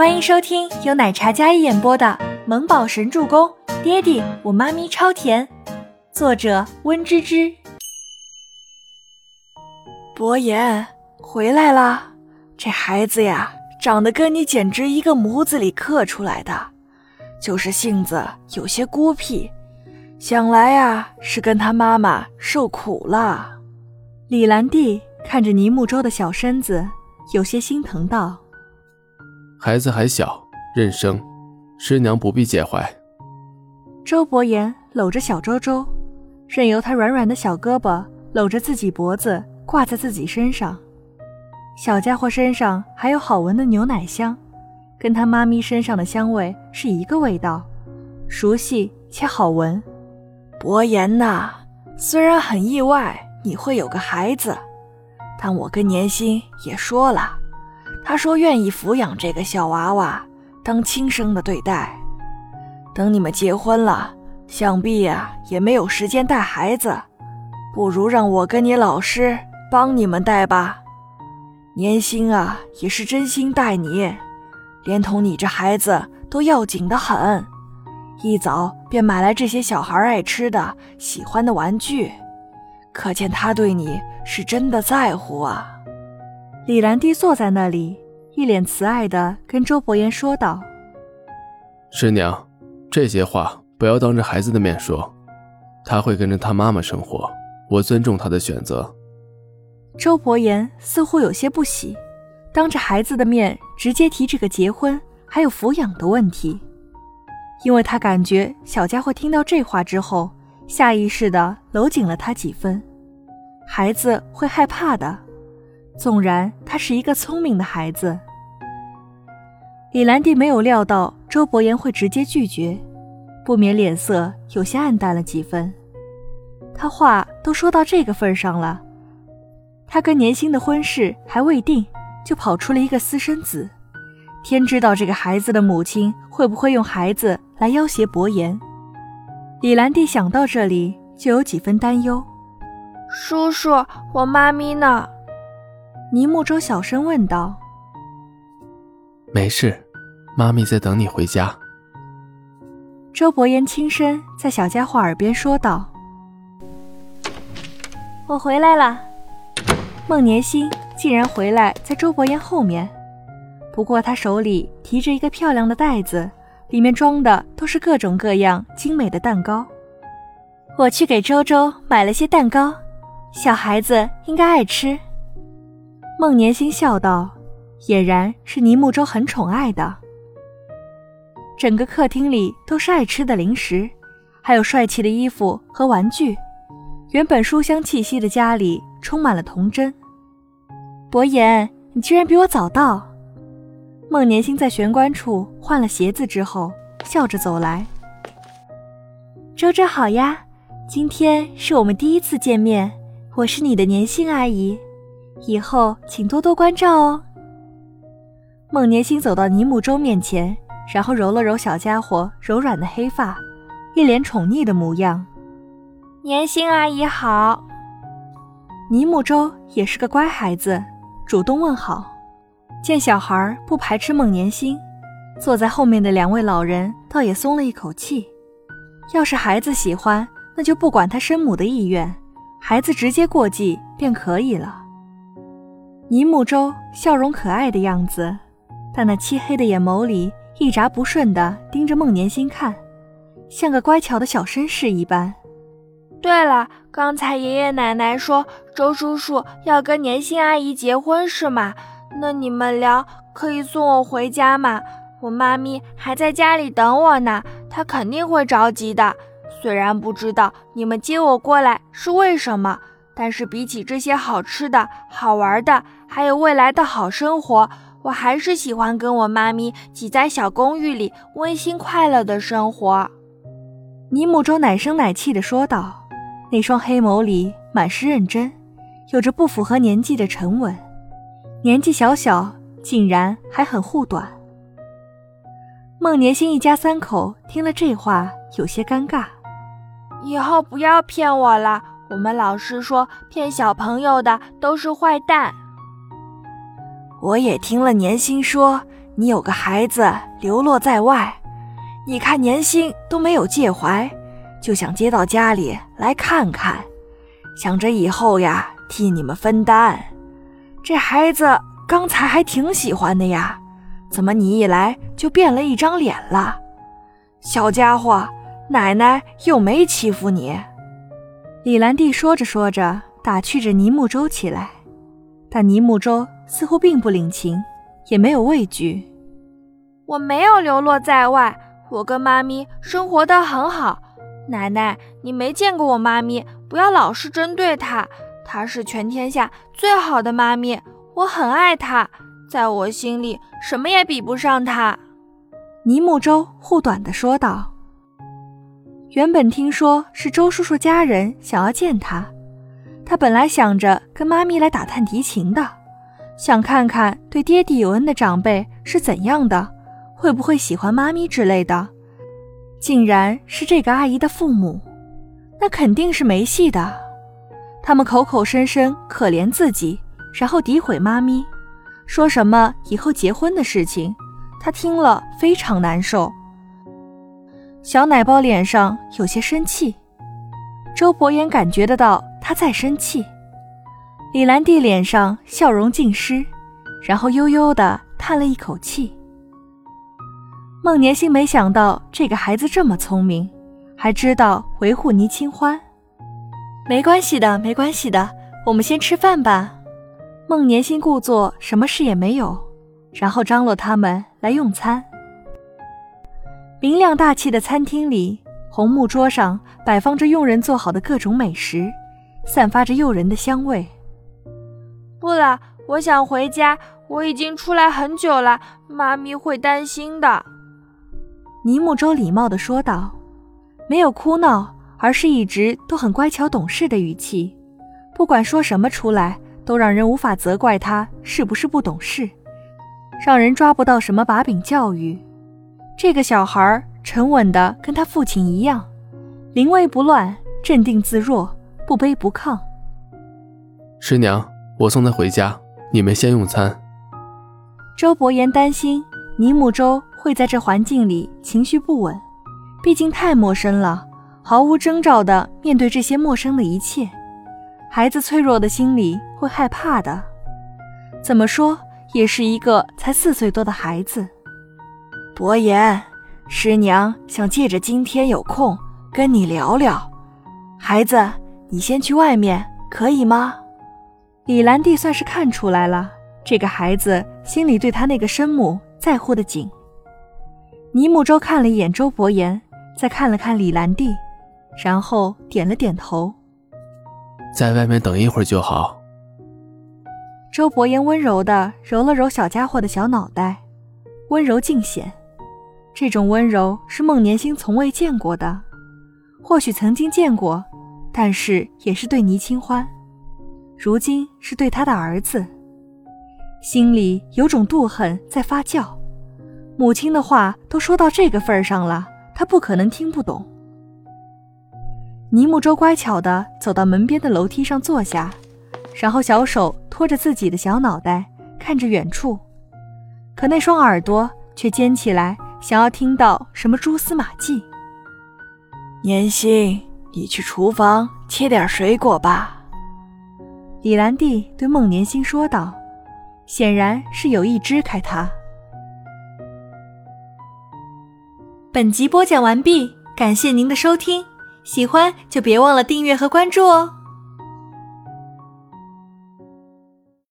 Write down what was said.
欢迎收听由奶茶嘉一演播的《萌宝神助攻》，爹地我妈咪超甜，作者温芝芝。博言回来了，这孩子呀，长得跟你简直一个模子里刻出来的，就是性子有些孤僻，想来呀是跟他妈妈受苦了。李兰娣看着倪木舟的小身子，有些心疼道。孩子还小，认生，师娘不必介怀。周伯言搂着小周周，任由他软软的小胳膊搂着自己脖子，挂在自己身上。小家伙身上还有好闻的牛奶香，跟他妈咪身上的香味是一个味道，熟悉且好闻。伯言呐，虽然很意外你会有个孩子，但我跟年心也说了。他说愿意抚养这个小娃娃，当亲生的对待。等你们结婚了，想必呀也没有时间带孩子，不如让我跟你老师帮你们带吧。年薪啊也是真心待你，连同你这孩子都要紧的很，一早便买来这些小孩爱吃的、喜欢的玩具，可见他对你是真的在乎啊。李兰娣坐在那里，一脸慈爱的跟周伯言说道：“师娘，这些话不要当着孩子的面说，他会跟着他妈妈生活，我尊重他的选择。”周伯言似乎有些不喜，当着孩子的面直接提这个结婚还有抚养的问题，因为他感觉小家伙听到这话之后，下意识的搂紧了他几分，孩子会害怕的。纵然他是一个聪明的孩子，李兰娣没有料到周伯言会直接拒绝，不免脸色有些暗淡了几分。他话都说到这个份上了，他跟年轻的婚事还未定，就跑出了一个私生子，天知道这个孩子的母亲会不会用孩子来要挟伯言。李兰娣想到这里，就有几分担忧。叔叔，我妈咪呢？倪木舟小声问道：“没事，妈咪在等你回家。”周伯言轻声在小家伙耳边说道：“我回来了。”孟年心竟然回来在周伯言后面，不过他手里提着一个漂亮的袋子，里面装的都是各种各样精美的蛋糕。我去给周周买了些蛋糕，小孩子应该爱吃。孟年心笑道：“俨然是倪木舟很宠爱的。整个客厅里都是爱吃的零食，还有帅气的衣服和玩具。原本书香气息的家里充满了童真。伯言，你居然比我早到！”孟年心在玄关处换了鞋子之后，笑着走来。周周好呀，今天是我们第一次见面，我是你的年星阿姨。以后请多多关照哦。孟年星走到尼木舟面前，然后揉了揉小家伙柔软的黑发，一脸宠溺的模样。年星阿姨好。尼木舟也是个乖孩子，主动问好。见小孩不排斥孟年星，坐在后面的两位老人倒也松了一口气。要是孩子喜欢，那就不管他生母的意愿，孩子直接过继便可以了。倪木舟笑容可爱的样子，但那漆黑的眼眸里一眨不顺地盯着孟年心看，像个乖巧的小绅士一般。对了，刚才爷爷奶奶说周叔叔要跟年心阿姨结婚是吗？那你们俩可以送我回家吗？我妈咪还在家里等我呢，她肯定会着急的。虽然不知道你们接我过来是为什么。但是比起这些好吃的、好玩的，还有未来的好生活，我还是喜欢跟我妈咪挤在小公寓里温馨快乐的生活。倪木舟奶声奶气地说道，那双黑眸里满是认真，有着不符合年纪的沉稳。年纪小小，竟然还很护短。孟年星一家三口听了这话，有些尴尬。以后不要骗我了。我们老师说，骗小朋友的都是坏蛋。我也听了年薪说，你有个孩子流落在外，你看年薪都没有介怀，就想接到家里来看看，想着以后呀替你们分担。这孩子刚才还挺喜欢的呀，怎么你一来就变了一张脸了？小家伙，奶奶又没欺负你。李兰娣说着说着，打趣着倪木舟起来，但倪木舟似乎并不领情，也没有畏惧。我没有流落在外，我跟妈咪生活的很好。奶奶，你没见过我妈咪，不要老是针对她。她是全天下最好的妈咪，我很爱她，在我心里什么也比不上她。倪木舟护短的说道。原本听说是周叔叔家人想要见他，他本来想着跟妈咪来打探敌情的，想看看对爹地有恩的长辈是怎样的。会不会喜欢妈咪之类的？竟然是这个阿姨的父母，那肯定是没戏的。他们口口声声可怜自己，然后诋毁妈咪，说什么以后结婚的事情，他听了非常难受。小奶包脸上有些生气，周伯言感觉得到他在生气。李兰娣脸上笑容尽失，然后悠悠地叹了一口气。孟年星没想到这个孩子这么聪明，还知道维护倪清欢。没关系的，没关系的，我们先吃饭吧。孟年星故作什么事也没有，然后张罗他们来用餐。明亮大气的餐厅里，红木桌上摆放着佣人做好的各种美食，散发着诱人的香味。不了，我想回家。我已经出来很久了，妈咪会担心的。尼木舟礼貌地说道，没有哭闹，而是一直都很乖巧懂事的语气。不管说什么出来，都让人无法责怪他是不是不懂事，让人抓不到什么把柄教育。这个小孩沉稳的跟他父亲一样，临危不乱，镇定自若，不卑不亢。师娘，我送他回家，你们先用餐。周伯言担心尼木舟。会在这环境里情绪不稳，毕竟太陌生了，毫无征兆的面对这些陌生的一切，孩子脆弱的心里会害怕的。怎么说也是一个才四岁多的孩子。伯言，师娘想借着今天有空跟你聊聊。孩子，你先去外面可以吗？李兰娣算是看出来了，这个孩子心里对他那个生母在乎的紧。倪木舟看了一眼周伯言，再看了看李兰娣，然后点了点头。在外面等一会儿就好。周伯言温柔地揉了揉小家伙的小脑袋，温柔尽显。这种温柔是孟年星从未见过的，或许曾经见过，但是也是对倪清欢，如今是对他的儿子，心里有种妒恨在发酵。母亲的话都说到这个份儿上了，他不可能听不懂。倪木舟乖巧地走到门边的楼梯上坐下，然后小手托着自己的小脑袋，看着远处，可那双耳朵却尖起来，想要听到什么蛛丝马迹。年心，你去厨房切点水果吧。李兰娣对孟年星说道，显然是有意支开他。本集播讲完毕，感谢您的收听，喜欢就别忘了订阅和关注哦。